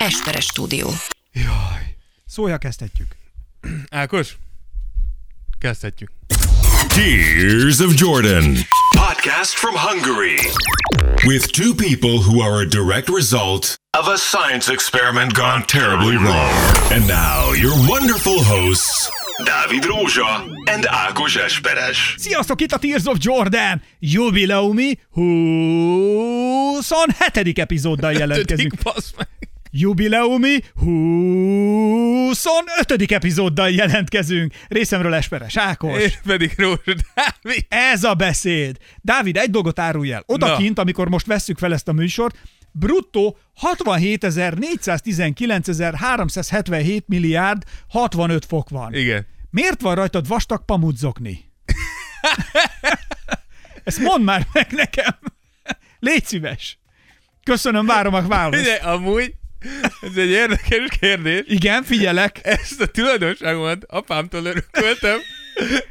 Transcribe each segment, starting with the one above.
Esperes stúdió. Jaj. Szója kezdhetjük. Ákos? Kezdhetjük. Tears of Jordan. Podcast from Hungary. With two people who are a direct result of a science experiment gone terribly wrong. And now, your wonderful hosts, Dávid Rózsa and Ákos Esperes. Sziasztok, itt a Tears of Jordan! Jubileumi 27. epizóddal jelentkezünk. Jubileumi 25. epizóddal jelentkezünk. Részemről Esperes Ákos. És pedig Rózsa Dávid. Ez a beszéd. Dávid, egy dolgot árulj el. Odakint, amikor most vesszük fel ezt a műsort, bruttó 67.419.377 milliárd 65 fok van. Igen. Miért van rajtad vastag pamutzokni? Ezt mondd már meg nekem. Légy szíves. Köszönöm, várom a választ. De amúgy ez egy érdekes kérdés. Igen, figyelek. Ezt a tulajdonságomat apámtól örököltem.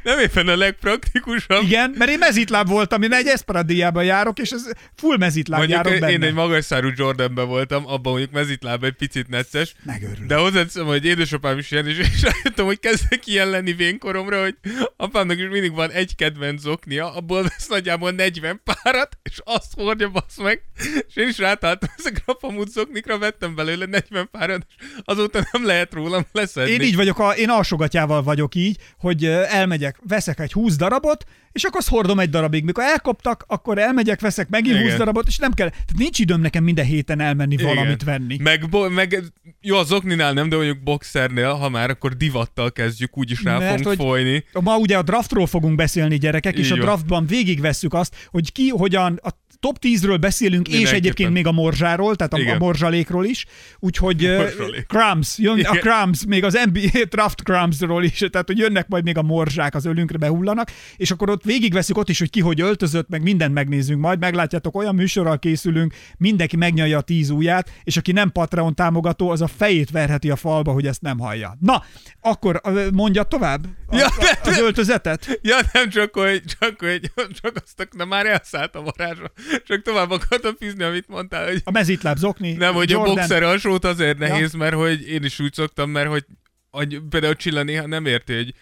Nem éppen a legpraktikusabb. Igen, mert én mezitláb voltam, én egy Esperadiában járok, és ez full mezitláb Mondjuk járok benne. én egy magas szárú Jordanben voltam, abban mondjuk mezitláb egy picit necces. Megőrülök. De hozzáteszem, hogy édesapám is ilyen, és, és rájöttem, hogy kezdek ilyen lenni vénkoromra, hogy apámnak is mindig van egy kedvenc zoknia, abból vesz nagyjából 40 párat, és azt hordja, basz meg. És én is rátáltam ezekre a pamut zoknikra, vettem belőle 40 párat, és azóta nem lehet rólam leszedni. Én így vagyok, a, én alsogatjával vagyok így, hogy elmegyek, veszek egy 20 darabot, és akkor azt hordom egy darabig. Mikor elkoptak, akkor elmegyek, veszek megint Igen. 20 darabot, és nem kell. Tehát nincs időm nekem minden héten elmenni Igen. valamit venni. Meg, bo- meg, jó, az okninál nem, de mondjuk boxernél, ha már, akkor divattal kezdjük, úgyis rá Mert fogunk folyni. Ma ugye a draftról fogunk beszélni, gyerekek, és Így a van. draftban végigvesszük azt, hogy ki hogyan a top 10-ről beszélünk, és egyébként még a morzsáról, tehát a, a Igen. morzsalékról is. Úgyhogy uh, Morzsalék. crumbs, jön a Igen. crumbs, még az NBA draft crumbsról is, tehát hogy jönnek majd még a morzsák az ölünkre behullanak, és akkor ott végigveszünk ott is, hogy ki hogy öltözött, meg mindent megnézünk majd, meglátjátok, olyan műsorral készülünk, mindenki megnyalja a tíz ujját, és aki nem Patreon támogató, az a fejét verheti a falba, hogy ezt nem hallja. Na, akkor mondja tovább a, Ja, a, az öltözetet. Ja, nem csak, hogy, csak, hogy csak azt, de már elszállt a varázsra. Csak tovább akartam fűzni, amit mondtál, hogy A mezitláb zokni. nem, hogy Jordan. a boxer alsót azért nehéz, mert hogy én is úgy szoktam, mert hogy, hogy például Csilla néha nem érti, hogy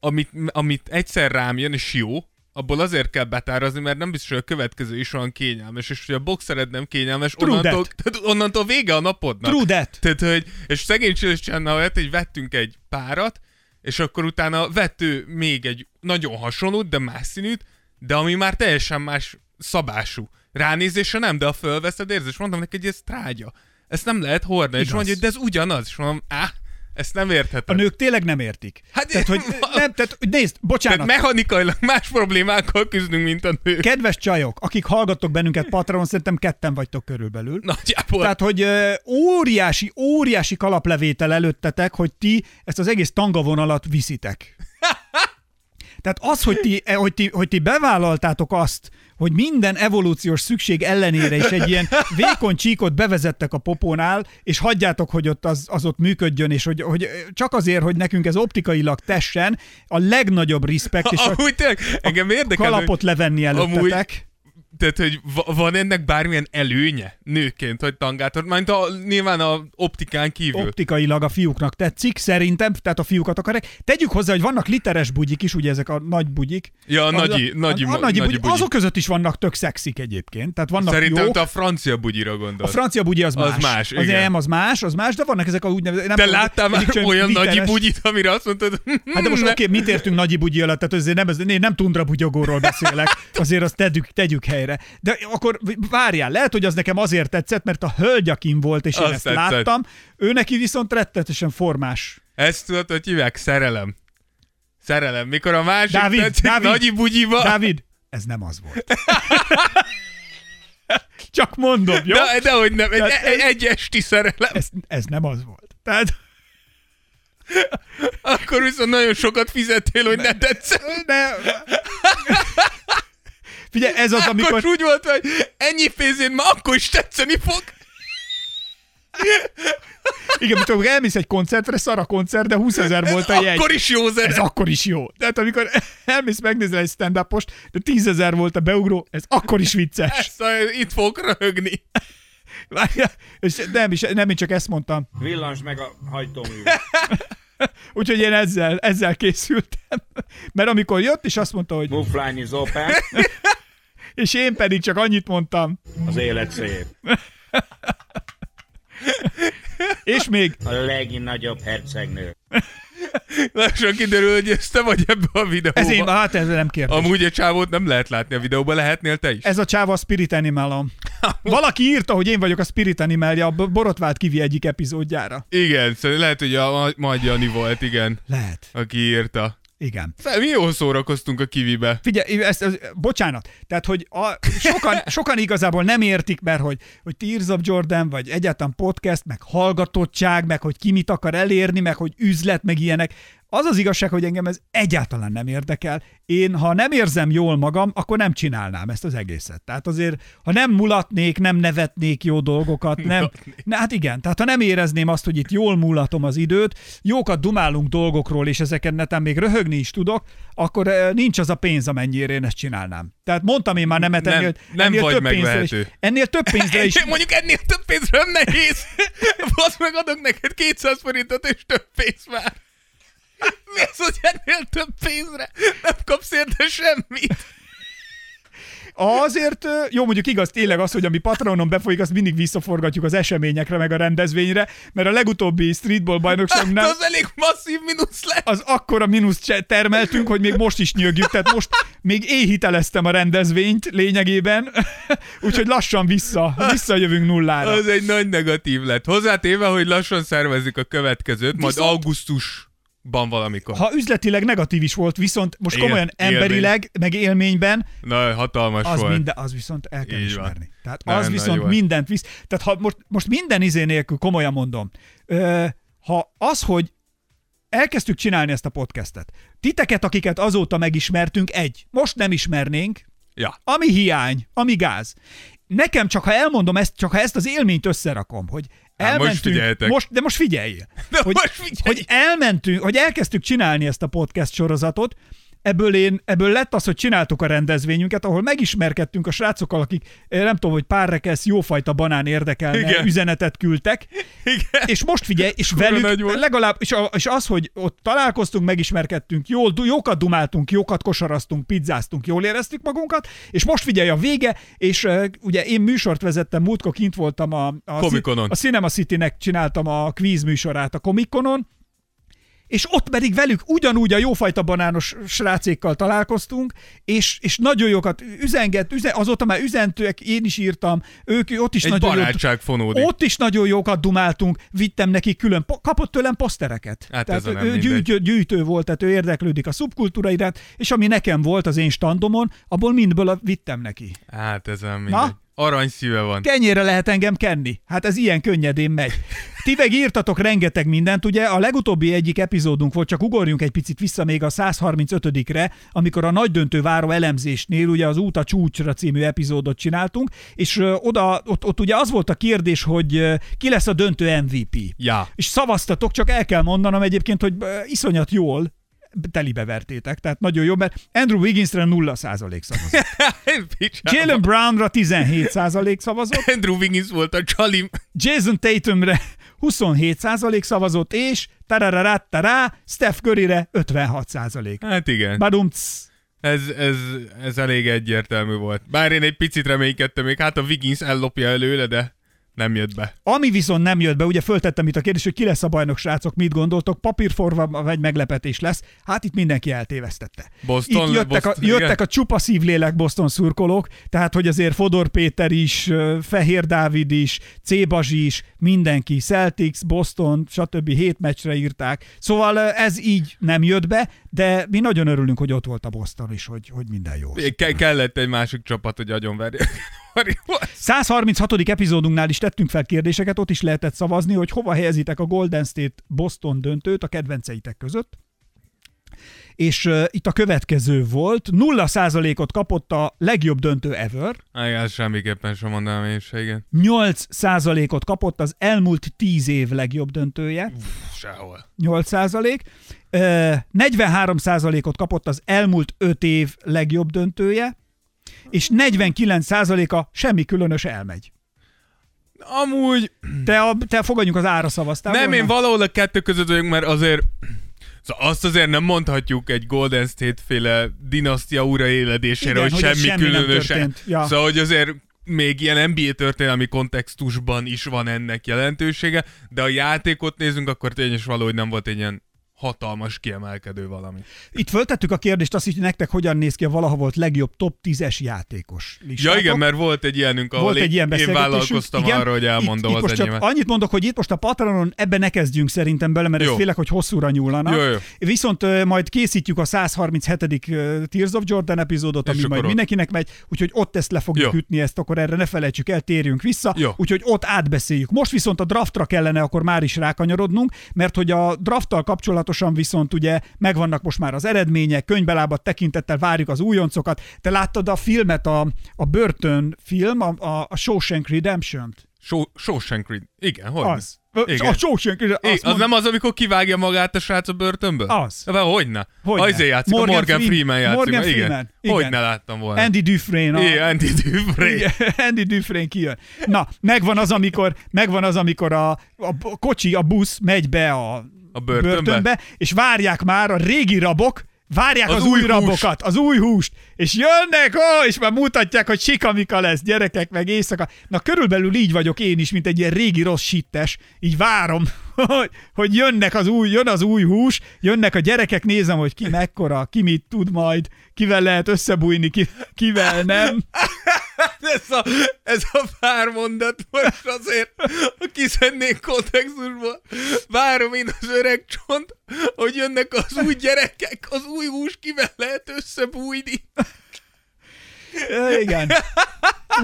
amit, amit egyszer rám jön, és jó, abból azért kell betárazni, mert nem biztos, hogy a következő is olyan kényelmes, és hogy a boxered nem kényelmes, True onnantól, that. tehát onnantól vége a napodnak. True that. Tehát, hogy, és szegény Csillis csinálna olyat, hogy vettünk egy párat, és akkor utána vett ő még egy nagyon hasonlót, de más színűt, de ami már teljesen más szabású. Ránézésre nem, de a fölveszed érzed, és mondtam neki, hogy ez trágya. Ezt nem lehet hordani. És Igaz. mondja, hogy de ez ugyanaz. És mondom, á, ezt nem A érthetem. nők tényleg nem értik. Hát- tehát, hogy nem, tehát, nézd, bocsánat. Tehát mechanikailag más problémákkal küzdünk, mint a nők. Kedves csajok, akik hallgattok bennünket Patreon, szerintem ketten vagytok körülbelül. Nagyjából. Tehát, hogy ö, óriási, óriási kalaplevétel előttetek, hogy ti ezt az egész tangavonalat viszitek. Tehát az, hogy ti, eh, hogy, ti, hogy ti bevállaltátok azt, hogy minden evolúciós szükség ellenére is egy ilyen vékony csíkot bevezettek a popónál, és hagyjátok, hogy ott az, az ott működjön, és hogy, hogy csak azért, hogy nekünk ez optikailag tessen, a legnagyobb respekt, és a Amúgy tényleg, engem érdekel, hogy- kalapot levenni előttetek. Tehát, hogy va- van ennek bármilyen előnye nőként, hogy tangát hord? Majd a, nyilván a optikán kívül. optikailag a fiúknak tetszik, szerintem, tehát a fiúkat akarják. Tegyük hozzá, hogy vannak literes bugyik is, ugye ezek a nagy bugyik. Ja, a a, nagyi, a, nagyi, a, a nagyi, nagyi, nagyi bugyi. Azok között is vannak tök szexik egyébként. Tehát vannak Szerintem jók. te a francia bugyira A gondolsz. francia bugyi az más. Az más, az igen. nem, az más, az más, de vannak ezek a úgynevezett... Nem tudom, láttál már olyan nagyi literes- bugyit, amire azt mondtad, Hát de most oké, mit értünk nagyi bugyi alatt, tehát azért nem, én nem tundra bugyogóról beszélek, azért azt tegyük, tegyük helyre. De akkor várjál, lehet, hogy az nekem azért tetszett, mert a hölgy, akin volt, és én Azt ezt tetszett. láttam, ő neki viszont rettetesen formás. Ezt tudod, hogy hívják szerelem. Szerelem. Mikor a másik Dávid, tetszik Dávid, nagyi bugyiba, Dávid, ez nem az volt. Csak mondom, jó? de, de hogy nem, egy, egy, ez- egy esti szerelem. Ez, ez nem az volt. Tehát Akkor viszont nagyon sokat fizettél, hogy ne tetszett. ne... Figyelj, ez az, Amikor amikor... úgy volt, hogy ennyi pénzén ma akkor is tetszeni fog. Igen, mint amikor elmész egy koncertre, szar a koncert, de 20 ezer volt a jegy. Akkor is jó zene. Ez akkor is jó. Tehát amikor elmész megnézel egy stand de 10 ezer volt a beugró, ez akkor is vicces. Ezt itt fogok röhögni. És nem, is, nem, én csak ezt mondtam. Villans meg a hajtómű. Úgyhogy én ezzel, ezzel készültem. Mert amikor jött, és azt mondta, hogy Move line is open. és én pedig csak annyit mondtam, Az élet szép. és még A legnagyobb hercegnő. Lassan kiderül, hogy ez te vagy ebbe a videóba. ez én, hát ez nem kérdés. Amúgy a csávót nem lehet látni a videóban, lehetnél te is? Ez a csáva a Spirit Animalom. Valaki írta, hogy én vagyok a Spirit Animalja a Borotvált Kivi egyik epizódjára. Igen, szóval lehet, hogy a Majd Jani volt, igen, Lehet. aki írta. Igen. Mi jól szórakoztunk a kivibe. Figyelj, ezt, ez, bocsánat, tehát, hogy a, sokan, sokan igazából nem értik, mert hogy, hogy Tears of Jordan, vagy egyáltalán podcast, meg hallgatottság, meg hogy ki mit akar elérni, meg hogy üzlet, meg ilyenek. Az az igazság, hogy engem ez egyáltalán nem érdekel. Én, ha nem érzem jól magam, akkor nem csinálnám ezt az egészet. Tehát azért, ha nem mulatnék, nem nevetnék jó dolgokat, nem. Na, hát igen, tehát ha nem érezném azt, hogy itt jól mulatom az időt, jókat dumálunk dolgokról, és ezeken neten még röhögni is tudok, akkor eh, nincs az a pénz, amennyire én ezt csinálnám. Tehát mondtam én már nemet Nem- ennél, nem ennél vagy több pénzre is. Ennél több pénzre is. Mondjuk ennél több pénzre nem nehéz. Basz meg adok neked 200 forintot, és több pénz már. Mi az, hogy ennél több pénzre nem kapsz érte semmit? Azért, jó, mondjuk igaz tényleg az, hogy ami Patronon befolyik, azt mindig visszaforgatjuk az eseményekre, meg a rendezvényre, mert a legutóbbi streetball Hát bajnokságnál az elég masszív mínusz lett. az akkora mínusz termeltünk, hogy még most is nyögjük, tehát most még éhiteleztem a rendezvényt lényegében, úgyhogy lassan vissza, visszajövünk nullára. Az egy nagy negatív lett. Hozzátéve, hogy lassan szervezik a következőt, majd Viszont- augusztusban valamikor. Ha üzletileg negatív is volt, viszont most Igen, komolyan élmény. emberileg, meg élményben, Na, hatalmas az, volt. minden, az viszont el kell Így ismerni. van. Tehát Nagyon az viszont volt. mindent visz. Tehát ha most, most minden izé nélkül, komolyan mondom, ö, ha az, hogy elkezdtük csinálni ezt a podcastet, titeket, akiket azóta megismertünk, egy, most nem ismernénk, Ja. ami hiány, ami gáz. Nekem csak, ha elmondom ezt, csak ha ezt az élményt összerakom, hogy Most elmentünk, figyeljetek. most, de most figyeljél, De hogy, most figyelj! hogy elmentünk, hogy elkezdtük csinálni ezt a podcast sorozatot, ebből, én, ebből lett az, hogy csináltuk a rendezvényünket, ahol megismerkedtünk a srácokkal, akik eh, nem tudom, hogy pár rekesz jófajta banán érdekelne, Igen. üzenetet küldtek, Igen. és most figyelj, és Kurva velük legalább, és, a, és az, hogy ott találkoztunk, megismerkedtünk, jól, jókat dumáltunk, jókat kosaraztunk, pizzáztunk, jól éreztük magunkat, és most figyelj a vége, és uh, ugye én műsort vezettem, múltkor kint voltam a, a, Comic-Conon. a Cinema City-nek csináltam a quiz műsorát a Comic-Conon, és ott pedig velük ugyanúgy a jófajta banános srácékkal találkoztunk, és, és nagyon jókat üzenget, üzen, azóta már üzentőek, én is írtam, ők ott is Egy nagyon jót, barátság fonódik. ott is nagyon jókat dumáltunk, vittem neki külön, po- kapott tőlem posztereket. Hát tehát ő mindegy. gyűjtő, gyűjtő volt, tehát ő érdeklődik a szubkultúra iránt, és ami nekem volt az én standomon, abból mindből a, vittem neki. Hát ez nem mindegy. Na? Arany szíve van. Kenyére lehet engem kenni. Hát ez ilyen könnyedén megy. Ti meg írtatok rengeteg mindent, ugye a legutóbbi egyik epizódunk volt, csak ugorjunk egy picit vissza még a 135-re, amikor a nagy döntő váró elemzésnél ugye az Út a csúcsra című epizódot csináltunk, és oda, ott, ott ugye az volt a kérdés, hogy ki lesz a döntő MVP. Ja. És szavaztatok, csak el kell mondanom egyébként, hogy iszonyat jól telibe vertétek, tehát nagyon jó, mert Andrew Wigginsre 0% szavazott. Picsába. Jalen Brownra 17% szavazott, Andrew Wiggins volt a csalim. Jason Tatumre 27% szavazott, és tarararattara, Steph Curryre 56%. Hát igen. Badumc. Ez, ez, ez elég egyértelmű volt. Bár én egy picit reménykedtem még, hát a Wiggins ellopja előle, de nem jött be. Ami viszont nem jött be, ugye föltettem itt a kérdést, hogy ki lesz a bajnok, srácok, mit gondoltok, papírforva vagy meglepetés lesz. Hát itt mindenki eltévesztette. Boston- itt jöttek, Boston, a, jöttek igen. a csupa szívlélek Boston szurkolók, tehát hogy azért Fodor Péter is, Fehér Dávid is, C. Bazsi is, mindenki, Celtics, Boston, stb. hét meccsre írták. Szóval ez így nem jött be, de mi nagyon örülünk, hogy ott volt a Boston is, hogy, hogy minden jó. Ke- kellett egy másik csapat, hogy agyonverje. 136. epizódunknál is tettünk fel kérdéseket, ott is lehetett szavazni, hogy hova helyezitek a Golden State Boston döntőt a kedvenceitek között. És uh, itt a következő volt, 0%-ot kapott a legjobb döntő ever, Igen, semmiképpen sem mondanám én se, igen. 8%-ot kapott az elmúlt 10 év legjobb döntője, Pff, Sehol. 8%, uh, 43%-ot kapott az elmúlt 5 év legjobb döntője, és 49%-a semmi különös elmegy. Amúgy Te, a, te fogadjunk az ára szavaztál nem, volna? én valahol a kettő között vagyok, mert azért Szóval azt azért nem mondhatjuk egy Golden State féle dinasztia újraéledésére, Igen, hogy, hogy semmi, semmi különösen. Ja. Szóval, hogy azért még ilyen NBA történelmi kontextusban is van ennek jelentősége, de a játékot nézünk, akkor tényleg valahogy nem volt egy ilyen hatalmas kiemelkedő valami. Itt föltettük a kérdést azt hogy nektek hogyan néz ki a valaha volt legjobb top 10-es játékos listátok. Ja igen, mert volt egy ilyenünk, ahol Volt egy ilyen én vállalkoztam Igen, arra, hogy elmondom itt, itt az most csak enyémet. annyit mondok, hogy itt most a Patronon ebbe ne kezdjünk szerintem bele, mert ez félek, hogy hosszúra nyúlna. Jó, jó. Viszont majd készítjük a 137. ö, Tears of Jordan epizódot, ami majd ott. mindenkinek megy, úgyhogy ott ezt le fogjuk Jó. ütni, ezt akkor erre ne felejtsük el, térjünk vissza, Jó. úgyhogy ott átbeszéljük. Most viszont a draftra kellene akkor már is rákanyarodnunk, mert hogy a drafttal kapcsolatosan viszont ugye megvannak most már az eredmények, könyvbelábat tekintettel várjuk az újoncokat. Te láttad a filmet, a, a Burton film, a, a, a Shawshank Redemption-t? Show- Shawshank Red- Igen, hogy Az. Igen. A Shawshank Redemption. Az nem az, amikor kivágja magát a srác a börtönből? Az. De hogyne. Hogyne. Hogyne. Azért játszik, Morgan Morgan, Morgan Freeman- Freeman játszik. Morgan igen. Freeman, igen. Hogy ne láttam volna. Andy Dufresne. A... Igen, Andy Dufresne. Igen, Andy Dufresne kijön. Na, megvan az, amikor, megvan az, amikor a, a kocsi, a busz megy be a, A börtönbe? börtönbe, és várják már a régi rabok, várják az, Az új, új rabokat, az új húst, és jönnek, ó, és már mutatják, hogy sikamika lesz, gyerekek, meg éjszaka. Na, körülbelül így vagyok én is, mint egy ilyen régi rossz sittes, így várom, hogy, hogy jönnek az új, jön az új hús, jönnek a gyerekek, nézem, hogy ki mekkora, ki mit tud majd, kivel lehet összebújni, ki, kivel nem. ez, a, ez a pár mondat most azért, ha kiszednék kontextusból, várom én az öreg csont, hogy jönnek az új gyerekek, az új hús, kivel lehet összebújni. Ö, Igen.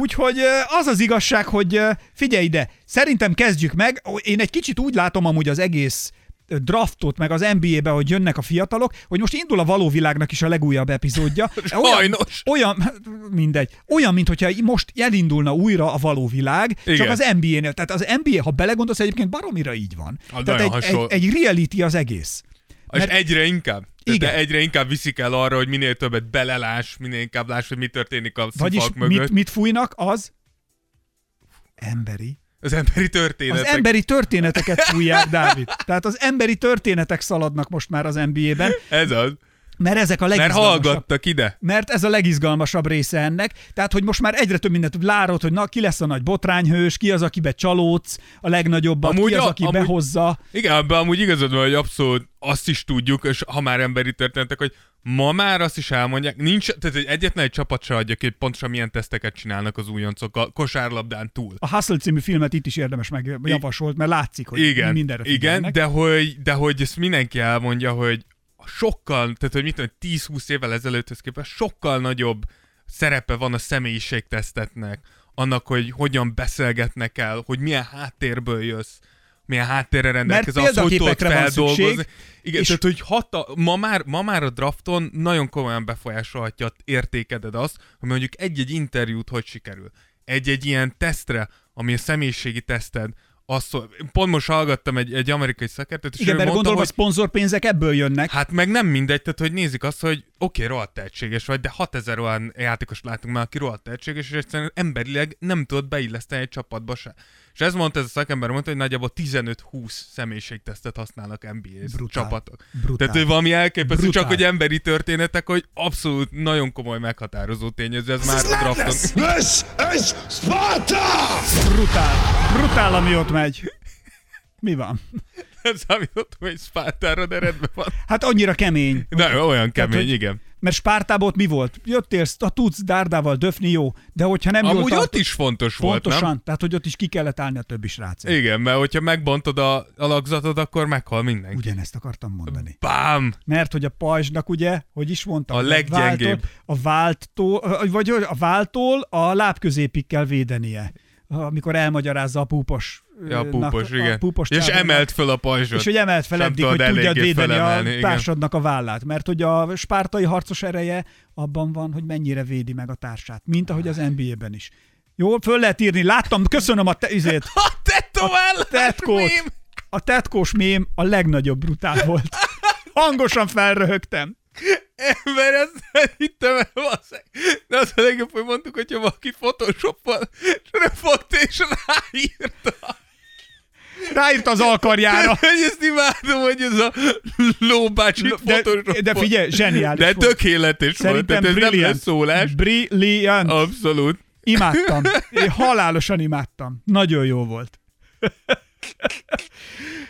Úgyhogy az az igazság, hogy figyelj ide, szerintem kezdjük meg. Én egy kicsit úgy látom amúgy az egész draftot, meg az NBA-be, hogy jönnek a fiatalok, hogy most indul a való világnak is a legújabb epizódja. Sajnos. Olyan, olyan mindegy. Olyan, mint hogyha most elindulna újra a való világ, Igen. csak az NBA-nél. Tehát az NBA, ha belegondolsz, egyébként baromira így van. Ah, Tehát nagyon egy, egy, hasonló. egy reality az egész. És Mert- egyre inkább. Igen. De egyre inkább viszik el arra, hogy minél többet belelás, minél inkább láss, hogy mi történik a Vagyis mögött. mit, mit fújnak, az emberi Az emberi történetek. Az emberi történeteket fújják, Dávid. Tehát az emberi történetek szaladnak most már az NBA-ben, Ez az. Mert ezek a Mert legizgalmasabb. hallgattak ide. Mert ez a legizgalmasabb része ennek. Tehát, hogy most már egyre több mindent látod, hogy na, ki lesz a nagy botrányhős, ki az, akibe csalódsz a legnagyobbat, Amúgy ki az, aki amúgy- behozza. Igen, ebben amúgy igazad van, hogy abszolút azt is tudjuk, és ha már emberi történetek, hogy ma már azt is elmondják, nincs, tehát egy egyetlen egy csapat se adja ki, hogy pontosan milyen teszteket csinálnak az újoncok a kosárlabdán túl. A Hustle című filmet itt is érdemes megjavasolt, mert látszik, hogy igen, mindenre igen, de hogy, de hogy ezt mindenki elmondja, hogy sokkal, tehát hogy mit tudom, 10-20 évvel ezelőtthöz képest sokkal nagyobb szerepe van a személyiségtesztetnek, annak, hogy hogyan beszélgetnek el, hogy milyen háttérből jössz, milyen háttérre rendelkezel, az, hogy tudod feldolgozni. szükség, Igen, és- tehát, hogy hata, ma, már, ma már a drafton nagyon komolyan befolyásolhatja értékeded azt, hogy mondjuk egy-egy interjút hogy sikerül. Egy-egy ilyen tesztre, ami a személyiségi teszted, azt, pont most hallgattam egy, egy amerikai szakértőt, és Igen, ő mert mondta, gondolom, hogy szponzorpénzek ebből jönnek. Hát meg nem mindegy, tehát hogy nézik azt, hogy oké, okay, rohadt tehetséges vagy, de 6000 olyan játékos látunk már, aki rohadt tehetséges, és egyszerűen emberileg nem tudod beilleszteni egy csapatba se. És ez mondta ez a szakember, mondta, hogy nagyjából 15-20 személyiségtesztet használnak NBA Brutál. csapatok. Brutál. Tehát, hogy valami elképesztő, Brutál. csak hogy emberi történetek, hogy abszolút nagyon komoly meghatározó tényező, ez már a drafton. This is Sparta! Brutál. Brutál, ami ott megy. Mi van? Nem számítottam, hogy Spártára, de rendben van. Hát annyira kemény. Na, olyan kemény, hogy- igen. Mert Spártából ott mi volt? Jöttél, a tudsz dárdával döfni, jó, de hogyha nem jól Amúgy tart- ott is fontos volt, Pontosan, nem? tehát hogy ott is ki kellett állni a többi srác. Igen, mert hogyha megbontod a alakzatot, akkor meghal mindenki. Ugyanezt akartam mondani. Bám! Mert hogy a pajzsnak ugye, hogy is mondtam, A leggyengébb. A váltól, vagy a váltól a lábközépig kell védenie. Amikor elmagyarázza a púpos. Ja, a púpos, igen. A púpos és emelt föl a pajzsot. És hogy emelt fel eddig, hogy tudjad védeni a társadnak a vállát. Mert hogy a spártai harcos ereje abban van, hogy mennyire védi meg a társát. Mint ahogy az NBA-ben is. Jó, föl lehet írni. Láttam, köszönöm a te, izét, A tetovál! tetkót. A tetkós mém a legnagyobb brutál volt. Hangosan felröhögtem. ember, ezt nem hittem el, basszeg. De az a legjobb, hogy mondtuk, hogyha valaki photoshoppal röfogta és ráírta. Ráírta az alkarjára. Hogy ezt imádom, hogy ez a lóbácsi De, de figyelj, zseniális De volt. tökéletes volt, Szerintem tehát ez nem szólás. Brilliant. Abszolút. Imádtam. Én halálosan imádtam. Nagyon jó volt.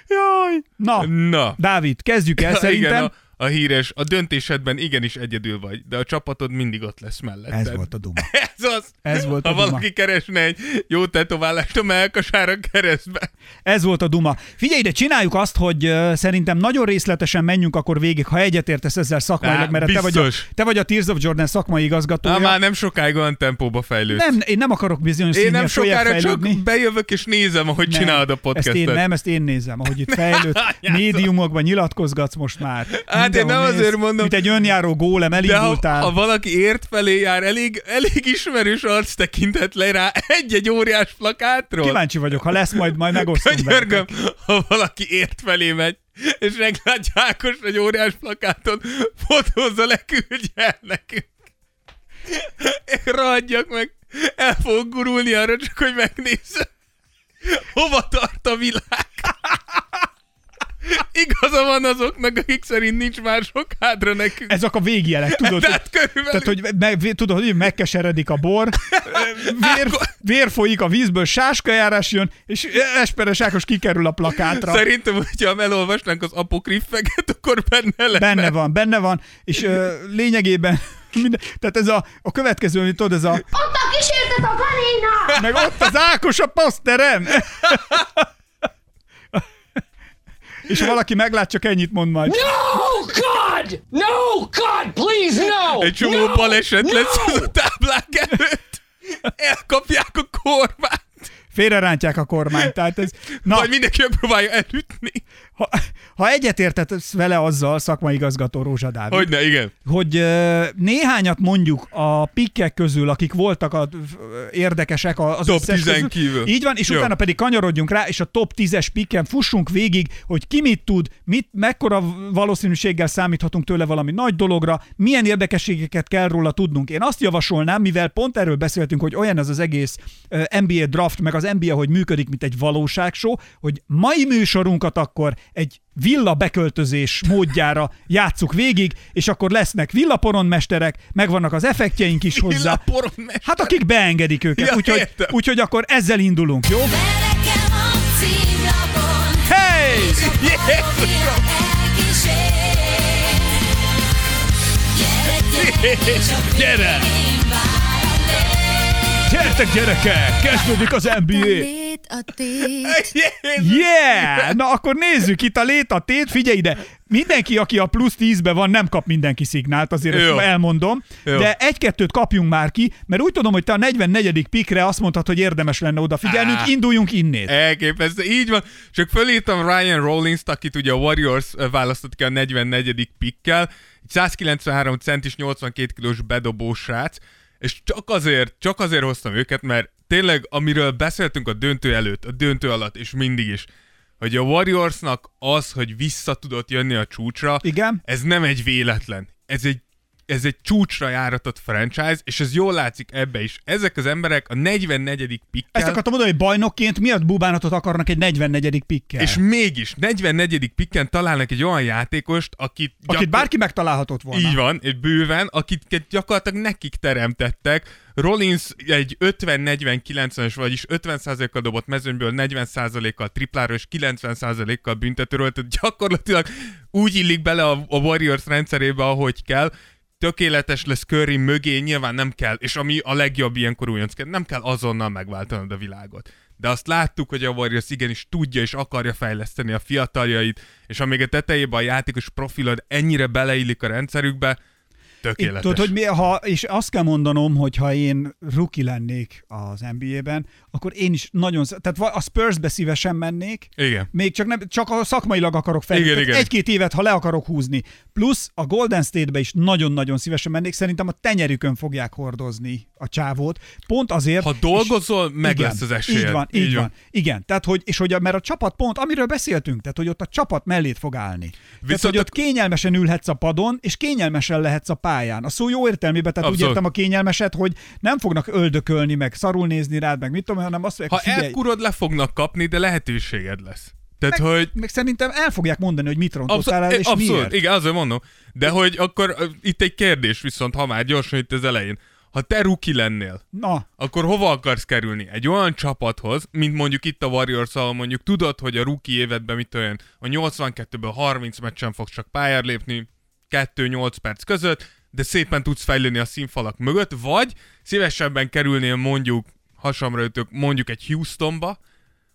Jaj. Na, Na. Dávid, kezdjük el Ja, szerintem. Igen, a, a híres, a döntésedben igenis egyedül vagy, de a csapatod mindig ott lesz mellett. Ez volt a duma. Ez az. Ez volt a ha duma. valaki keresne egy jó tetoválást a melkasára keresztbe. Ez volt a duma. Figyelj, de csináljuk azt, hogy szerintem nagyon részletesen menjünk akkor végig, ha egyetértesz ezzel szakmailag, mert te vagy, a, te vagy a Tears of Jordan szakmai igazgatója. Á, már nem sokáig olyan tempóba fejlődsz. nem, én nem akarok bizonyos Én nem sokára csak bejövök és nézem, ahogy Nem, csinálod a Ezt podcastet. én, nem, ezt én nézem, ahogy itt fejlőd, médiumokban nyilatkozgatsz most már. Hát én Mindenhol nem azért mondom- Mint egy önjáró gólem, De ha, elindultál. ha valaki ért felé jár, elég, elég ismerős arc tekintet le rá egy-egy óriás plakátról. Kíváncsi vagyok, ha lesz, majd, majd megosztom Könyörgöm, ha valaki ért felé megy, és meglátja Ákos egy óriás plakáton, fotózza le, küldje el nekünk. Én Rohadjak meg, el fogok gurulni arra, csak hogy megnézzem, hova tart a világ. Igaza van azoknak, akik szerint nincs már sok hádra nekünk. Ezek a végjelek, tudod? Tehát körülbelül... Tehát, hogy meg, tudod, hogy megkeseredik a bor, vér, vér folyik a vízből, sáskajárás jön, és Esperes Ákos kikerül a plakátra. Szerintem, hogyha elolvasnánk az apokriffeket, akkor benne lenne. Benne van, benne van, és ö, lényegében minden, tehát ez a, a következő, amit tudod, ez a, Ott a kísértet a kanina! meg ott az Ákos a poszterem! és ha valaki meglát, csak ennyit mond majd. No, God! No, God, please, no! Egy csomó no! baleset lesz az a táblák előtt. Elkapják a kormányt. Félrerántják a kormányt, tehát ez... Na, Vagy mindenki megpróbálja elütni. Ha, ha egyetértetsz vele azzal, szakmai igazgató Rózsa Dávid, Hogyne, igen. hogy néhányat mondjuk a pikkek közül, akik voltak a, érdekesek az Top összes 10-en közül. kívül. Így van, és Jó. utána pedig kanyarodjunk rá, és a top 10-es pikken fussunk végig, hogy ki mit tud, mit, mekkora valószínűséggel számíthatunk tőle valami nagy dologra, milyen érdekességeket kell róla tudnunk. Én azt javasolnám, mivel pont erről beszéltünk, hogy olyan ez az egész NBA draft, meg az NBA, hogy működik, mint egy valóságshow, hogy mai műsorunkat akkor egy villa beköltözés módjára játsszuk végig, és akkor lesznek villaporonmesterek, megvannak az effektjeink is hozzá. Hát akik beengedik őket, Ja, úgyhogy, értem. úgyhogy akkor ezzel indulunk, jó? Hey! Jézusom! Gyere! Gyertek gyerekek, kezdődik az NBA! Lét a tét. Yeah! Na akkor nézzük itt a lét, a tét, figyelj ide! Mindenki, aki a plusz 10-ben van, nem kap mindenki szignált, azért Jó. ezt elmondom, Jó. de egy-kettőt kapjunk már ki, mert úgy tudom, hogy te a 44. pikre azt mondtad, hogy érdemes lenne odafigyelnünk, Á. induljunk innét. Elképesztő, így van. Csak fölírtam Ryan Rollins-t, akit ugye a Warriors választott ki a 44. pikkel. Egy 193 centis, 82 kilós bedobó srác, és csak azért, csak azért hoztam őket, mert tényleg, amiről beszéltünk a döntő előtt, a döntő alatt, és mindig is, hogy a Warriorsnak az, hogy vissza tudott jönni a csúcsra, Igen. ez nem egy véletlen. Ez egy ez egy csúcsra járatott franchise, és ez jól látszik ebbe is. Ezek az emberek a 44. pikkel... Ezt akartam mondani, hogy bajnokként miatt bubánatot akarnak egy 44. pikkel? És mégis 44. pikken találnak egy olyan játékost, akit, Akit bárki megtalálhatott volna. így van, egy bőven, akiket gyakorlatilag nekik teremtettek. Rollins egy 50-40-90-es, vagyis 50%-kal dobott mezőnyből, 40%-kal tripláról és 90%-kal büntetőről, tehát gyakorlatilag úgy illik bele a, a Warriors rendszerébe, ahogy kell. Tökéletes lesz Curry mögé, nyilván nem kell, és ami a legjobb ilyenkor újoncként, nem kell azonnal megváltanod a világot. De azt láttuk, hogy a Warriors igenis tudja és akarja fejleszteni a fiataljait, és amíg a tetejében a játékos profilod ennyire beleillik a rendszerükbe, Tökéletes. Tudod, hogy mi, ha, és azt kell mondanom, hogy ha én rookie lennék az NBA-ben, akkor én is nagyon, tehát a Spursbe szívesen mennék, Igen. még csak, nem, csak a szakmailag akarok fel. Igen, igen. Egy-két évet, ha le akarok húzni. Plusz a Golden State-be is nagyon-nagyon szívesen mennék. Szerintem a tenyerükön fogják hordozni a csávót. Pont azért... Ha dolgozol, és- meg igen, lesz az esélyed. Így van, így, Így van. van. Igen, tehát hogy, és hogy a, mert a csapat pont, amiről beszéltünk, tehát hogy ott a csapat mellét fog állni. tehát, Viszont hogy a- ott kényelmesen ülhetsz a padon, és kényelmesen lehetsz a pályán. A szó jó értelmében, tehát úgy Abszolút. értem a kényelmeset, hogy nem fognak öldökölni, meg szarul nézni rád, meg mit tudom, hanem azt Ha mondják, figyelj, elkurod, le fognak kapni, de lehetőséged lesz. Tehát, meg, hogy... meg szerintem el fogják mondani, hogy mit rontottál el, és abszolút miért. igen, azért mondom. De hogy akkor itt egy kérdés viszont, ha már gyorsan itt az elején. Ha te ruki lennél, Na, akkor hova akarsz kerülni? Egy olyan csapathoz, mint mondjuk itt a Warriors, ahol mondjuk tudod, hogy a ruki évedben mit olyan, a 82-ből 30 meccsen fogsz csak pályára lépni, 2-8 perc között, de szépen tudsz fejlődni a színfalak mögött, vagy szívesebben kerülnél mondjuk, hasamra ütök, mondjuk egy Houstonba,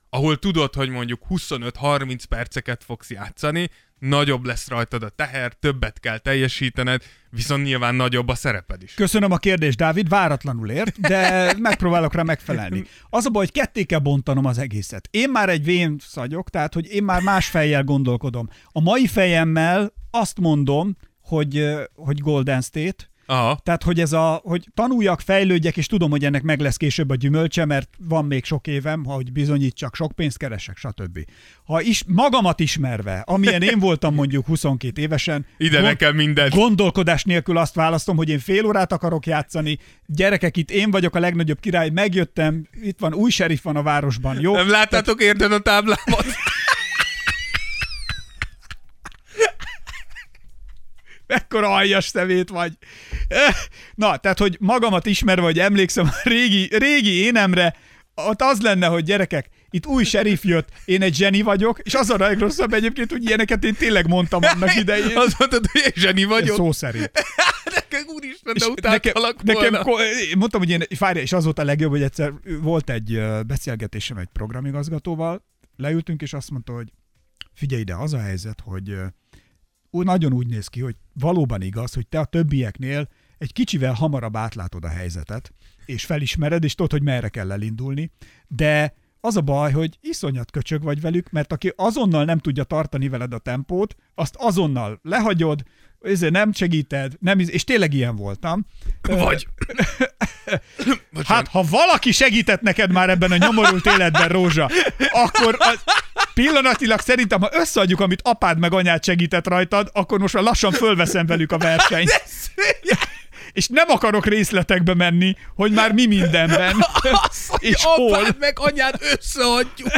ahol tudod, hogy mondjuk 25-30 perceket fogsz játszani, nagyobb lesz rajtad a teher, többet kell teljesítened, viszont nyilván nagyobb a szereped is. Köszönöm a kérdést, Dávid, váratlanul ért, de megpróbálok rá megfelelni. Az a baj, hogy ketté kell bontanom az egészet. Én már egy vén szagyok, tehát hogy én már más fejjel gondolkodom. A mai fejemmel azt mondom, hogy, hogy Golden State, Aha. tehát, hogy ez a, hogy tanuljak, fejlődjek, és tudom, hogy ennek meg lesz később a gyümölcse, mert van még sok évem, hogy bizonyítsak, sok pénzt keresek, stb. Ha is magamat ismerve, amilyen én voltam mondjuk 22 évesen, Ide nekem mindent. Gondolkodás nélkül azt választom, hogy én fél órát akarok játszani. Gyerekek, itt én vagyok a legnagyobb király, megjöttem, itt van, új serif van a városban, jó? Nem láttátok érted a táblámat? Mekkora aljas szemét vagy. Na, tehát, hogy magamat ismerve, hogy emlékszem a régi, régi énemre, ott az lenne, hogy gyerekek, itt új serif jött, én egy zseni vagyok, és az a legrosszabb egyébként, hogy ilyeneket én tényleg mondtam annak idején. Azt mondtad, hogy egy zseni vagyok. Szó szerint. Nekem úristen, de utáltalak nekem, volna. nekem, én mondtam, hogy én, várja, és az volt a legjobb, hogy egyszer volt egy beszélgetésem egy programigazgatóval, leültünk, és azt mondta, hogy figyelj ide, az a helyzet, hogy úgy, nagyon úgy néz ki, hogy valóban igaz, hogy te a többieknél egy kicsivel hamarabb átlátod a helyzetet, és felismered, és tudod, hogy merre kell elindulni, de az a baj, hogy iszonyat köcsög vagy velük, mert aki azonnal nem tudja tartani veled a tempót, azt azonnal lehagyod, ezért nem segíted, nem, és tényleg ilyen voltam. Vagy. Hát, ha valaki segített neked már ebben a nyomorult életben, Rózsa, akkor az pillanatilag szerintem, ha összeadjuk, amit apád meg anyád segített rajtad, akkor most már lassan fölveszem velük a versenyt. És nem akarok részletekbe menni, hogy már mi mindenben. Az, hogy És hol? apád meg anyád összeadjuk.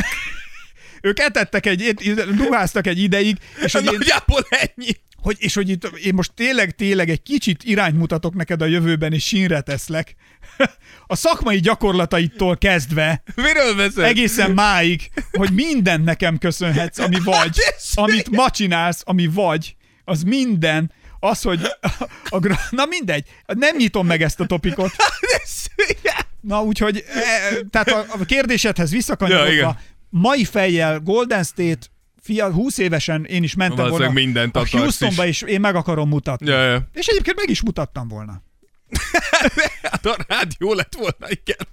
Ők etettek egy, ruháztak egy ideig, és hogy én, Nagyjából ennyi. hogy, és hogy itt én most tényleg, tényleg egy kicsit irányt mutatok neked a jövőben, és sínre teszlek. A szakmai gyakorlataitól kezdve, Miről beszél? egészen máig, hogy mindent nekem köszönhetsz, ami vagy, amit ma csinálsz, ami vagy, az minden, az, hogy a, gra- na mindegy, nem nyitom meg ezt a topikot. Na úgyhogy, e, tehát a, a kérdésedhez Ja, visszakanyarodva, igen. Mai fejjel Golden State fia, 20 évesen én is mentem volna mindent a Houstonba, is. és én meg akarom mutatni. Ja, ja. És egyébként meg is mutattam volna. Hát a rádió lett volna, igen.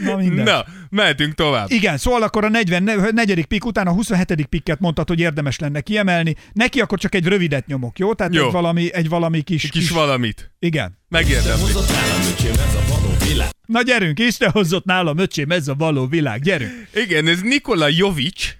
Na mindegy. Na, mehetünk tovább. Igen, szóval akkor a 44. pik után a 27. pikket mondtad, hogy érdemes lenne kiemelni. Neki akkor csak egy rövidet nyomok, jó? Tehát Jó. Egy, valami, egy valami kis, Kis valamit. Igen. Megérdemli. Na gyerünk, Isten hozott nálam, öcsém, ez a való világ, gyerünk. Igen, ez Nikola Jovic,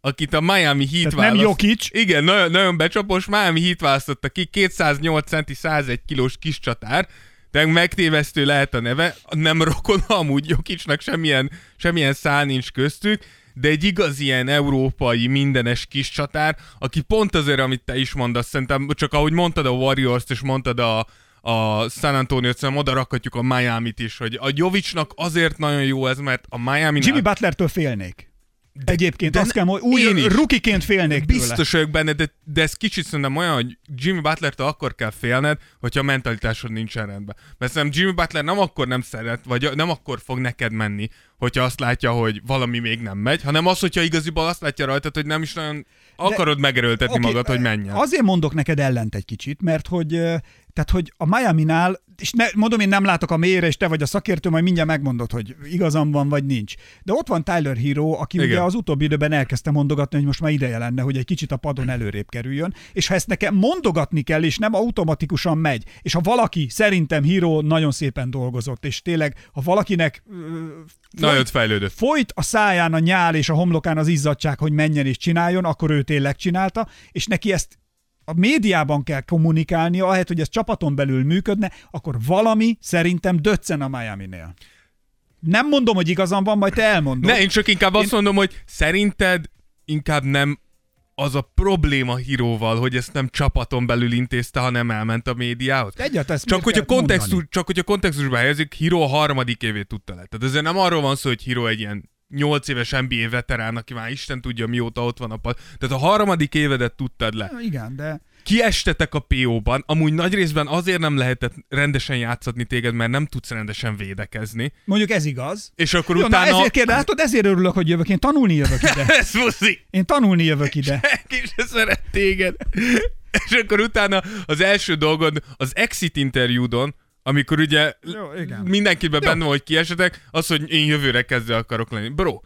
akit a Miami Heat Tehát nem választ... Jokic. Igen, nagyon, nagyon becsapos, Miami Heat választotta ki, 208 centi, 101 kilós kis csatár, de megtévesztő lehet a neve, nem rokon amúgy Jokicnak semmilyen, semmilyen szál nincs köztük, de egy igaz ilyen európai mindenes kis csatár, aki pont azért, amit te is mondasz, szerintem csak ahogy mondtad a Warriors-t, és mondtad a, a San Antonio-t, szerintem oda rakhatjuk a Miami-t is, hogy a Jovicnak azért nagyon jó ez, mert a Miami Jimmy Butlertől félnék. Egyébként de azt kell, hogy én úgy is. rukiként félnék tőle. Biztos vagyok benne, de, de ez kicsit szerintem olyan, hogy Jimmy Butler-től akkor kell félned, hogyha a mentalitásod nincsen rendben. Mert szerintem Jimmy Butler nem akkor nem szeret, vagy nem akkor fog neked menni, hogyha azt látja, hogy valami még nem megy, hanem az, hogyha igaziból azt látja rajtad, hogy nem is nagyon akarod megerőltetni Oké, magad, hogy menjen. Azért mondok neked ellent egy kicsit, mert hogy, tehát, hogy a Miami-nál, és ne, mondom, én nem látok a mélyre, és te vagy a szakértő, majd mindjárt megmondod, hogy igazam van, vagy nincs. De ott van Tyler Hero, aki Igen. ugye az utóbbi időben elkezdte mondogatni, hogy most már ideje lenne, hogy egy kicsit a padon előrébb kerüljön, és ha ezt nekem mondogatni kell, és nem automatikusan megy, és ha valaki, szerintem Hero nagyon szépen dolgozott, és tényleg, ha valakinek ö, Nagyot fejlődött. folyt a száján a nyál és a homlokán az izzadság, hogy menjen és csináljon, akkor ő tényleg csinálta, és neki ezt a médiában kell kommunikálnia, ahelyett, hogy ez csapaton belül működne, akkor valami szerintem döccen a Miami-nél. Nem mondom, hogy igazam van, majd te elmondod. Ne, én csak inkább azt mondom, hogy szerinted inkább nem az a probléma híróval, hogy ezt nem csapaton belül intézte, hanem elment a médiához. Ezt Csak hogyha, kell kontextus, csak hogyha kontextusba helyezik, a harmadik évét tudta le. Tehát ezért nem arról van szó, hogy Hiro egy ilyen 8 éves NBA veterán, aki már Isten tudja mióta ott van a pad. Tehát a harmadik évedet tudtad le. Igen, de Kiestetek a PO-ban, amúgy nagy részben azért nem lehetett rendesen játszatni téged, mert nem tudsz rendesen védekezni. mondjuk ez igaz. És akkor Jó, utána... na ezért kérde, látod, ezért örülök, hogy jövök. Én tanulni jövök ide. Ez muszi! Én tanulni jövök ide. Senki se szeret téged. És akkor utána az első dolgod az exit interjúdon, amikor ugye Jó, igen. mindenkiben Jó. benne hogy kiesetek, az, hogy én jövőre kezdve akarok lenni. Bro,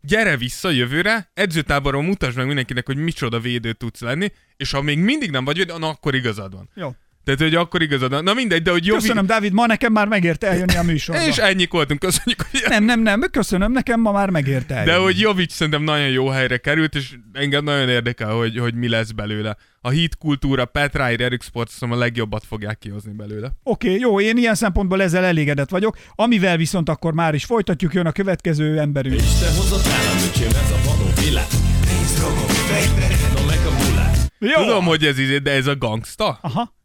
gyere vissza jövőre, edzőtáboron mutasd meg mindenkinek, hogy micsoda védő tudsz lenni, és ha még mindig nem vagy védő, na akkor igazad van. Jó. Tehát, hogy akkor igazad van. Na mindegy, de hogy Jovi... Köszönöm, Dávid, ma nekem már megérte eljönni a műsorba. És ennyi voltunk, köszönjük, hogy Nem, nem, nem, köszönöm, nekem ma már megérte De eljönni. hogy Jovic szerintem nagyon jó helyre került, és engem nagyon érdekel, hogy, hogy mi lesz belőle. A hit kultúra, Pat Ryder, Eric Sports szóval a legjobbat fogják kihozni belőle. Oké, okay, jó, én ilyen szempontból ezzel elégedett vagyok. Amivel viszont akkor már is folytatjuk, jön a következő emberünk. Te hozott nálam, öcsém, ez a vadó világ. Nézd, ragom, fegyver, no meg a bulát. Jó. Tudom, hogy ez izé, de ez a gangsta? Aha.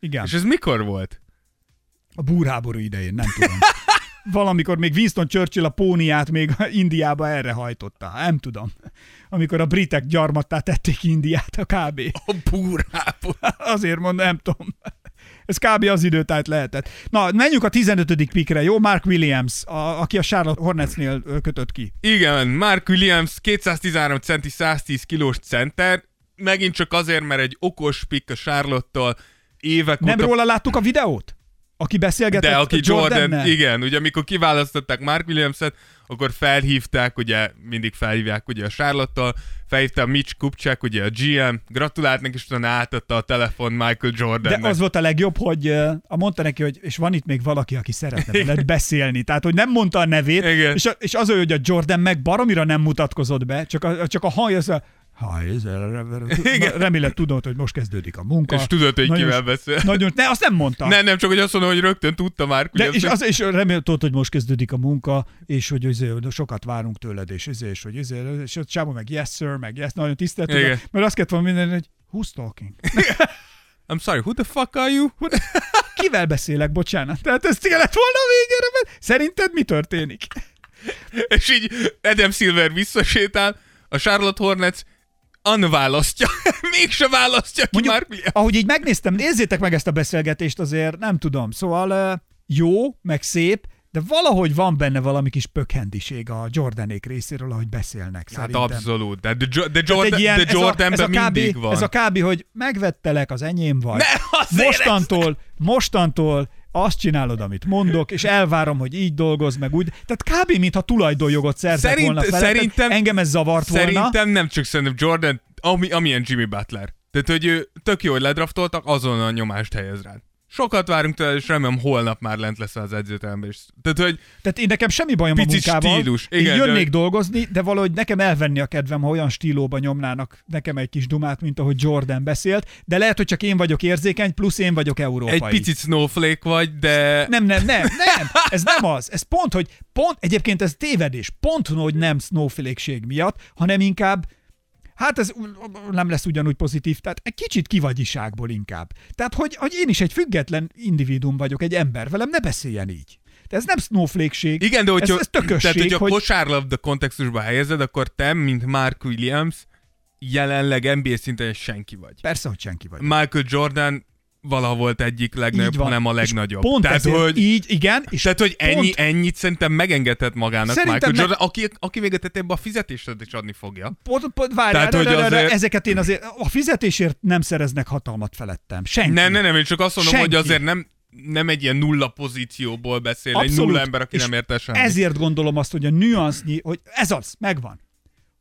Igen. És ez mikor volt? A búrháború idején, nem tudom. Valamikor még Winston Churchill a póniát még Indiába erre hajtotta. Nem tudom. Amikor a britek gyarmattá tették Indiát a kb. A búrából. Azért mondom, nem tudom. Ez kb. az időtájt lehetett. Na, menjünk a 15. pikre, jó? Mark Williams, a, aki a Charlotte Hornetsnél kötött ki. Igen, Mark Williams, 213 centi, 110 kilós center, megint csak azért, mert egy okos pick a Charlotte-tól évek Nem óta róla láttuk a videót? Aki beszélgetett De aki Jordan, Jordannel? igen, ugye amikor kiválasztották Mark Williams-et, akkor felhívták, ugye mindig felhívják ugye a Charlotte-tól, felhívta Mitch Kupchak, ugye a GM, gratulált neki, és utána átadta a telefon Michael Jordannek. De az volt a legjobb, hogy a mondta neki, hogy és van itt még valaki, aki szeretne veled beszélni. Tehát, hogy nem mondta a nevét, Igen. és, a, és az, hogy a Jordan meg baromira nem mutatkozott be, csak a, csak a haj, az a Hi, ez remélem tudod, hogy most kezdődik a munka. És tudod, hogy Nagyon- kivel beszél. Nagyon, ne, azt nem mondta. Nem, nem, csak hogy azt mondom, hogy rögtön tudta Mark De, és, az, és remélem tudod, hogy most kezdődik a munka, és hogy izé, sokat várunk tőled, és, izé, és hogy izé, és a csávó meg yes sir, meg yes, nagyon tisztelt, Igen. mert azt kellett volna minden, hogy who's talking? I'm sorry, who the fuck are you? Kivel beszélek, bocsánat? Tehát ez kellett volna a végére, mert szerinted mi történik? És így Adam Silver visszasétál, a Charlotte Hornets unválasztja, mégse választja ki Mondjuk, Mark Williams. ahogy így megnéztem, nézzétek meg ezt a beszélgetést azért, nem tudom. Szóval jó, meg szép, de valahogy van benne valami kis pökhendiség a Jordanék részéről, ahogy beszélnek. Hát szerintem. abszolút, de, de, de, Jordan, egy ilyen- de ez a- Jordanben ez a, mindig kb, van. Ez a kb, hogy megvettelek, az enyém vagy. Ne, mostantól, mostantól azt csinálod, amit mondok, és elvárom, hogy így dolgoz, meg úgy. Tehát kb. mintha tulajdonjogot szerzett Szerint- volna fel. szerintem- Engem ez zavart volna. Szerintem nem csak szerintem Jordan, ami, amilyen Jimmy Butler. Tehát, hogy ő tök jó, hogy ledraftoltak, azon a nyomást helyez rád. Sokat várunk tőle, és remélem holnap már lent lesz az edzőteremben. is. Tehát, hogy Tehát én nekem semmi bajom Pici a munkával. stílus. Én Igen, jönnék de- dolgozni, de valahogy nekem elvenni a kedvem, ha olyan stílóba nyomnának nekem egy kis dumát, mint ahogy Jordan beszélt, de lehet, hogy csak én vagyok érzékeny, plusz én vagyok európai. egy picit snowflake vagy, de... Nem, nem, nem, nem, ez nem az. Ez pont, hogy pont, egyébként ez tévedés. Pont, hogy nem snowflake miatt, hanem inkább Hát ez nem lesz ugyanúgy pozitív, tehát egy kicsit kivagyiságból inkább. Tehát, hogy, hogy én is egy független individuum vagyok, egy ember, velem ne beszéljen így. De ez nem snowflake-ség. Igen, de hogyha, ez, ez tökösség, tehát, hogyha hogy... kosárlabda kontextusba helyezed, akkor te, mint Mark Williams, jelenleg NBA szinten senki vagy. Persze, hogy senki vagy. Michael Jordan valaha volt egyik legnagyobb, hanem a És legnagyobb. Pont Tehát, ezért, hogy, így, igen, és tehát, hogy ennyi, pont, ennyit szerintem megengedhet magának Szerintem Michael meg- Jordan, aki, aki még a fizetést is adni fogja. pont, pont, várjál, Tehát, hogy de, de, de, azért- ezeket én azért, a fizetésért nem szereznek hatalmat felettem. Senki. Nem, nem, nem, én csak azt mondom, Senki. hogy azért nem, nem egy ilyen nulla pozícióból beszél, egy Abszolút. nulla ember, aki És nem érte semmit. Ezért gondolom azt, hogy a nüansznyi, hogy ez az, megvan.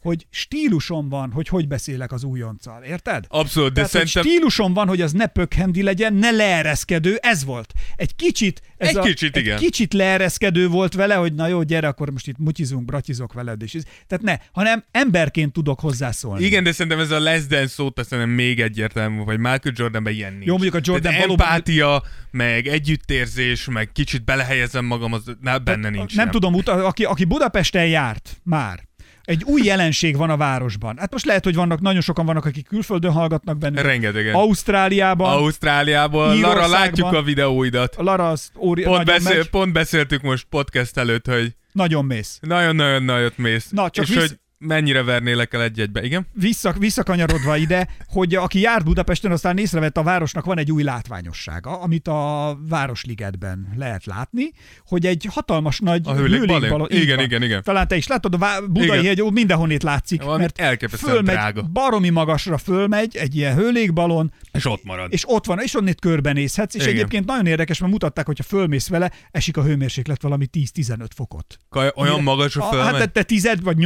Hogy stílusom van, hogy hogy beszélek az újonccal, érted? Abszolút, de Tehát, szerintem... stílusom van, hogy az ne pökhendi legyen, ne leereszkedő, ez volt. Egy kicsit, ez Egy a, kicsit, egy igen. kicsit leereszkedő volt vele, hogy na jó, gyere, akkor most itt mutizunk, bratizok veled, és ez. Tehát ne, hanem emberként tudok hozzászólni. Igen, de szerintem ez a less than szót szerintem még egyértelmű, vagy Michael Jordanben ilyen nincs. Jó, mondjuk a Jordan Tehát valóban- empátia, meg együttérzés, meg kicsit belehelyezem magam, az na, benne nincs. Nem tudom, uta, aki, aki Budapesten járt már, egy új jelenség van a városban. Hát most lehet, hogy vannak, nagyon sokan vannak, akik külföldön hallgatnak bennünket. Rengetegen. Ausztráliában, Ausztráliából. Lara, látjuk a videóidat. Lara az óri, Pont, beszél, megy, pont beszéltük most podcast előtt, hogy nagyon mész. nagyon-nagyon nagyot mész. Na, csak és vissz- hogy mennyire vernélek el egy-egybe. Igen? Vissza, visszakanyarodva ide, hogy aki járt Budapesten, aztán észrevett a városnak van egy új látványossága, amit a Városligetben lehet látni, hogy egy hatalmas nagy A hőlékbalon? Igen, van. igen, igen. Talán te is látod, a Vá- Budai Igen. hegy mindenhonnét látszik, Valami mert elképesztően fölmegy, drága. baromi magasra fölmegy egy ilyen hőlékbalon, És ott marad. és ott van, és onnét körbenézhetsz, és Igen. egyébként nagyon érdekes, mert mutatták, hogyha fölmész vele, esik a hőmérséklet valami 10-15 fokot. Kaj, olyan magasra fölmegy? Hát te- te tized vagy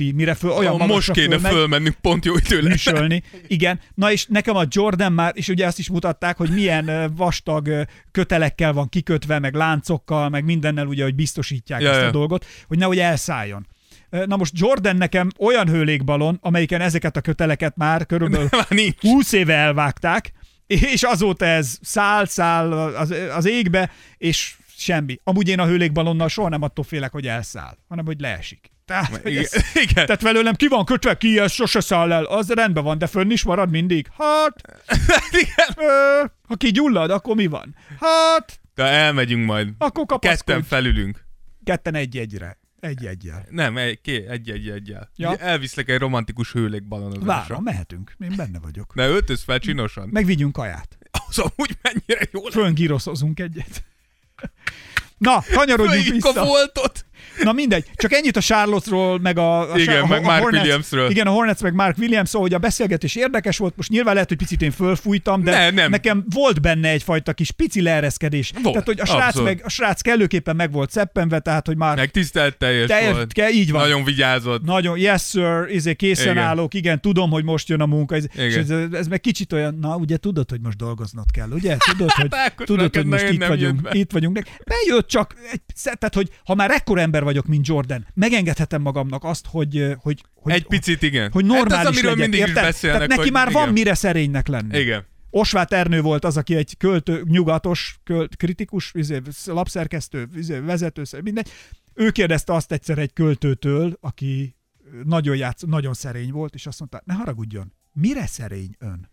nyolcat tuti, mire föl, olyan most magasra kéne fölmegy, fölmennünk, pont jó idő üsölni. Igen. Na és nekem a Jordan már, és ugye azt is mutatták, hogy milyen vastag kötelekkel van kikötve, meg láncokkal, meg mindennel ugye, hogy biztosítják Ja, ezt a ja. dolgot, hogy nehogy elszálljon. Na most Jordan nekem olyan hőlékbalon, amelyiken ezeket a köteleket már körülbelül Már nincs. 20 éve elvágták, és azóta ez száll, száll az, az égbe, és semmi. Amúgy én a hőlékbalonnal soha nem attól félek, hogy elszáll, hanem hogy leesik. Tehát, Igen. ez, Igen. tehát velőlem ki van kötve, ki ez sose száll el, az rendben van, de fönn is marad mindig. Hát, Igen. ö, ha kigyullad, akkor mi van? Hát, De elmegyünk majd. akkor kapaszkodj. Ketten felülünk. Ketten egy-egyre. Egy-egyel. Nem, egy, ké, egy, egy, egyel. Ja. Elviszlek egy romantikus hőlékbalonozásra. Várom, mehetünk. Én benne vagyok. Ne öltöz fel csinosan. Meg vigyünk kaját. Az amúgy mennyire jó lenne. Föngíroszozunk egyet. Na, kanyarodjunk Főjük a vissza. voltot. Na mindegy, csak ennyit a Charlotte-ról, meg a, a, Igen, a, meg a Mark Hornets, Williamsről. Igen, a Hornets meg Mark Williams, szóval hogy a beszélgetés érdekes volt, most nyilván lehet, hogy picit én fölfújtam, de Ne, nem. nekem volt benne egyfajta kis pici leereszkedés. Volt, tehát, hogy a srác, abszolút. meg, a srác kellőképpen meg volt szeppenve, tehát, hogy már Meg tisztelt teljes teljes, volt. ke, így van. Nagyon vigyázott. Nagyon, yes sir, izé készen Igen. állok, igen, tudom, hogy most jön a munka. Ez, és Igen. ez, ez, meg kicsit olyan, na ugye tudod, hogy most dolgoznod kell, ugye? Tudod, hogy, Ákos, tudod, hogy most itt vagyunk, itt vagyunk. Bejött csak, egy, tehát, hogy ha már ekkor ember vagyok, mint Jordan, megengedhetem magamnak azt, hogy, hogy, hogy Egy picit igen. hogy normális hát ez, amiről legyek, mindig érted? is Tehát neki hogy már igen. van mire szerénynek lenni. Igen. Osvát Ernő volt az, aki egy költő, nyugatos, költ, kritikus, izé, lapszerkesztő, izé, vezető, mindegy. Ő kérdezte azt egyszer egy költőtől, aki nagyon játsz, nagyon szerény volt, és azt mondta, ne haragudjon, mire szerény ön?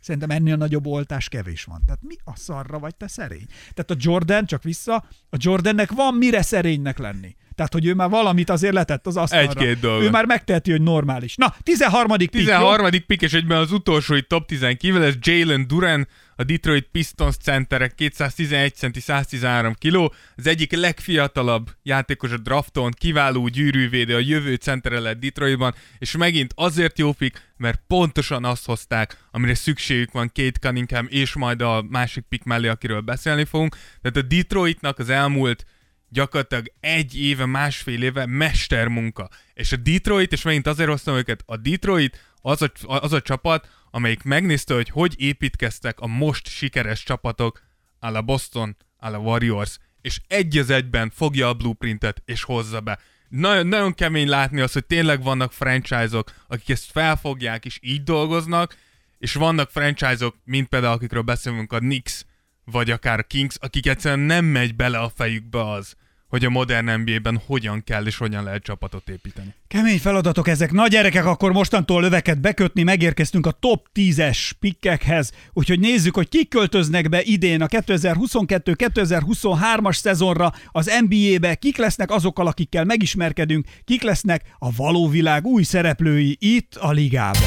Szerintem ennél nagyobb oltás kevés van. Tehát mi a szarra vagy te szerény? Tehát a Jordan, csak vissza, a Jordannek van mire szerénynek lenni. Tehát, hogy ő már valamit azért letett az asztalra. Egy-két dolgot. Ő már megteheti, hogy normális. Na, 13. pick, jó? 13. pick, és egyben az utolsó itt top 10 kívül, ez Jalen Duran, a Detroit Pistons centerek 211 centi, 113 kiló, az egyik legfiatalabb játékos a drafton, kiváló gyűrűvédő, a jövő centere lett Detroitban, és megint azért jó pick, mert pontosan azt hozták, amire szükségük van Kate Cunningham, és majd a másik pick mellé, akiről beszélni fogunk. Tehát a Detroitnak az elmúlt gyakorlatilag egy éve, másfél éve mestermunka. És a Detroit, és megint azért hoztam őket, a Detroit az a, az a csapat, amelyik megnézte, hogy hogy építkeztek a most sikeres csapatok, a Boston, áll a Warriors, és egy az egyben fogja a blueprintet, és hozza be. Nagyon, nagyon kemény látni azt, hogy tényleg vannak franchise-ok, akik ezt felfogják, és így dolgoznak, és vannak franchise-ok, mint például akikről beszélünk, a Knicks, vagy akár a Kings, akik egyszerűen nem megy bele a fejükbe az, hogy a modern NBA-ben hogyan kell és hogyan lehet csapatot építeni. Kemény feladatok ezek. Na gyerekek, akkor mostantól löveket bekötni, megérkeztünk a top 10-es pikkekhez, úgyhogy nézzük, hogy kik költöznek be idén a 2022-2023-as szezonra az NBA-be, kik lesznek azokkal, akikkel megismerkedünk, kik lesznek a való világ új szereplői itt a ligában.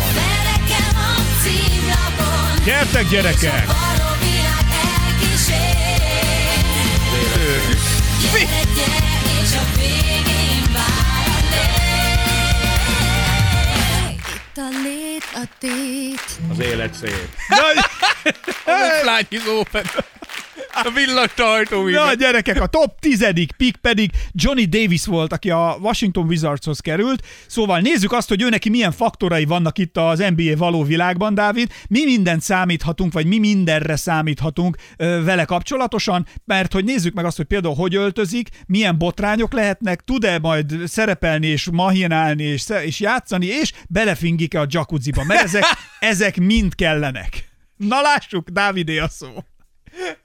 Gyertek, gyerekek! A tét Az élet szép. A flány is open. A villast ajtó Na gyerekek, a top 10. pick pedig Johnny Davis volt, aki a Washington Wizardshoz került. Szóval nézzük azt, hogy ő neki milyen faktorai vannak itt az NBA való világban, Dávid. Mi mindent számíthatunk, vagy mi mindenre számíthatunk vele kapcsolatosan, mert hogy nézzük meg azt, hogy például hogy öltözik, milyen botrányok lehetnek, tud-e majd szerepelni és mahinálni és, és játszani, és belefingik-e a jacuzziba, mert ezek, ezek mind kellenek. Na lássuk, Dávidé a szó.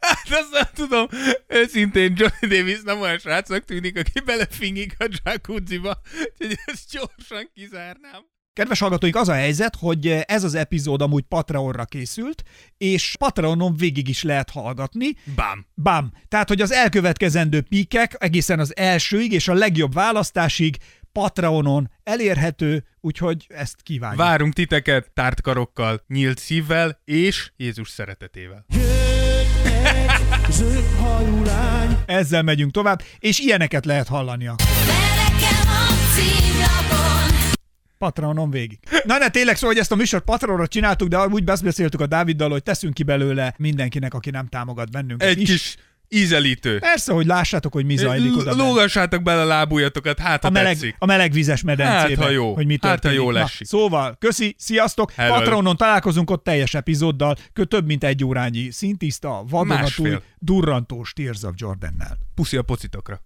Hát azt nem tudom. Őszintén Johnny Davis nem olyan srácnak tűnik, aki belefingik a jacuzziba, úgyhogy ezt gyorsan kizárnám. Kedves hallgatóink, az a helyzet, hogy ez az epizód amúgy Patreonra készült, és Patreonon végig is lehet hallgatni. Bám. Bam! Tehát, hogy az elkövetkezendő píkek egészen az elsőig és a legjobb választásig Patreonon elérhető, úgyhogy ezt kívánjuk. Várunk titeket tárt karokkal, nyílt szívvel és Jézus szeretetével. Ezzel megyünk tovább, és ilyeneket lehet hallani akkor. Nekem a címlapon Patreonon végig. Na ne, tényleg szó, hogy ezt a műsort Patreonra csináltuk, de úgy beszéltük a Dáviddal, hogy teszünk ki belőle mindenkinek, aki nem támogat bennünket Egy is. kis ízelítő. Persze, hogy lássátok, hogy mi zajlik oda. Lógassátok bele a lábújatokat, hát ha a meleg, tetszik. a melegvizes medencébe, Hát, ha jó. hogy mi Hát, ha történik. Na, esik. Szóval, köszi, sziasztok! Hello. Patronon találkozunk ott teljes epizóddal, kö több mint egy órányi szintiszta, vadonatúj, durrantós Tears of Jordannel. Puszi a pocitokra.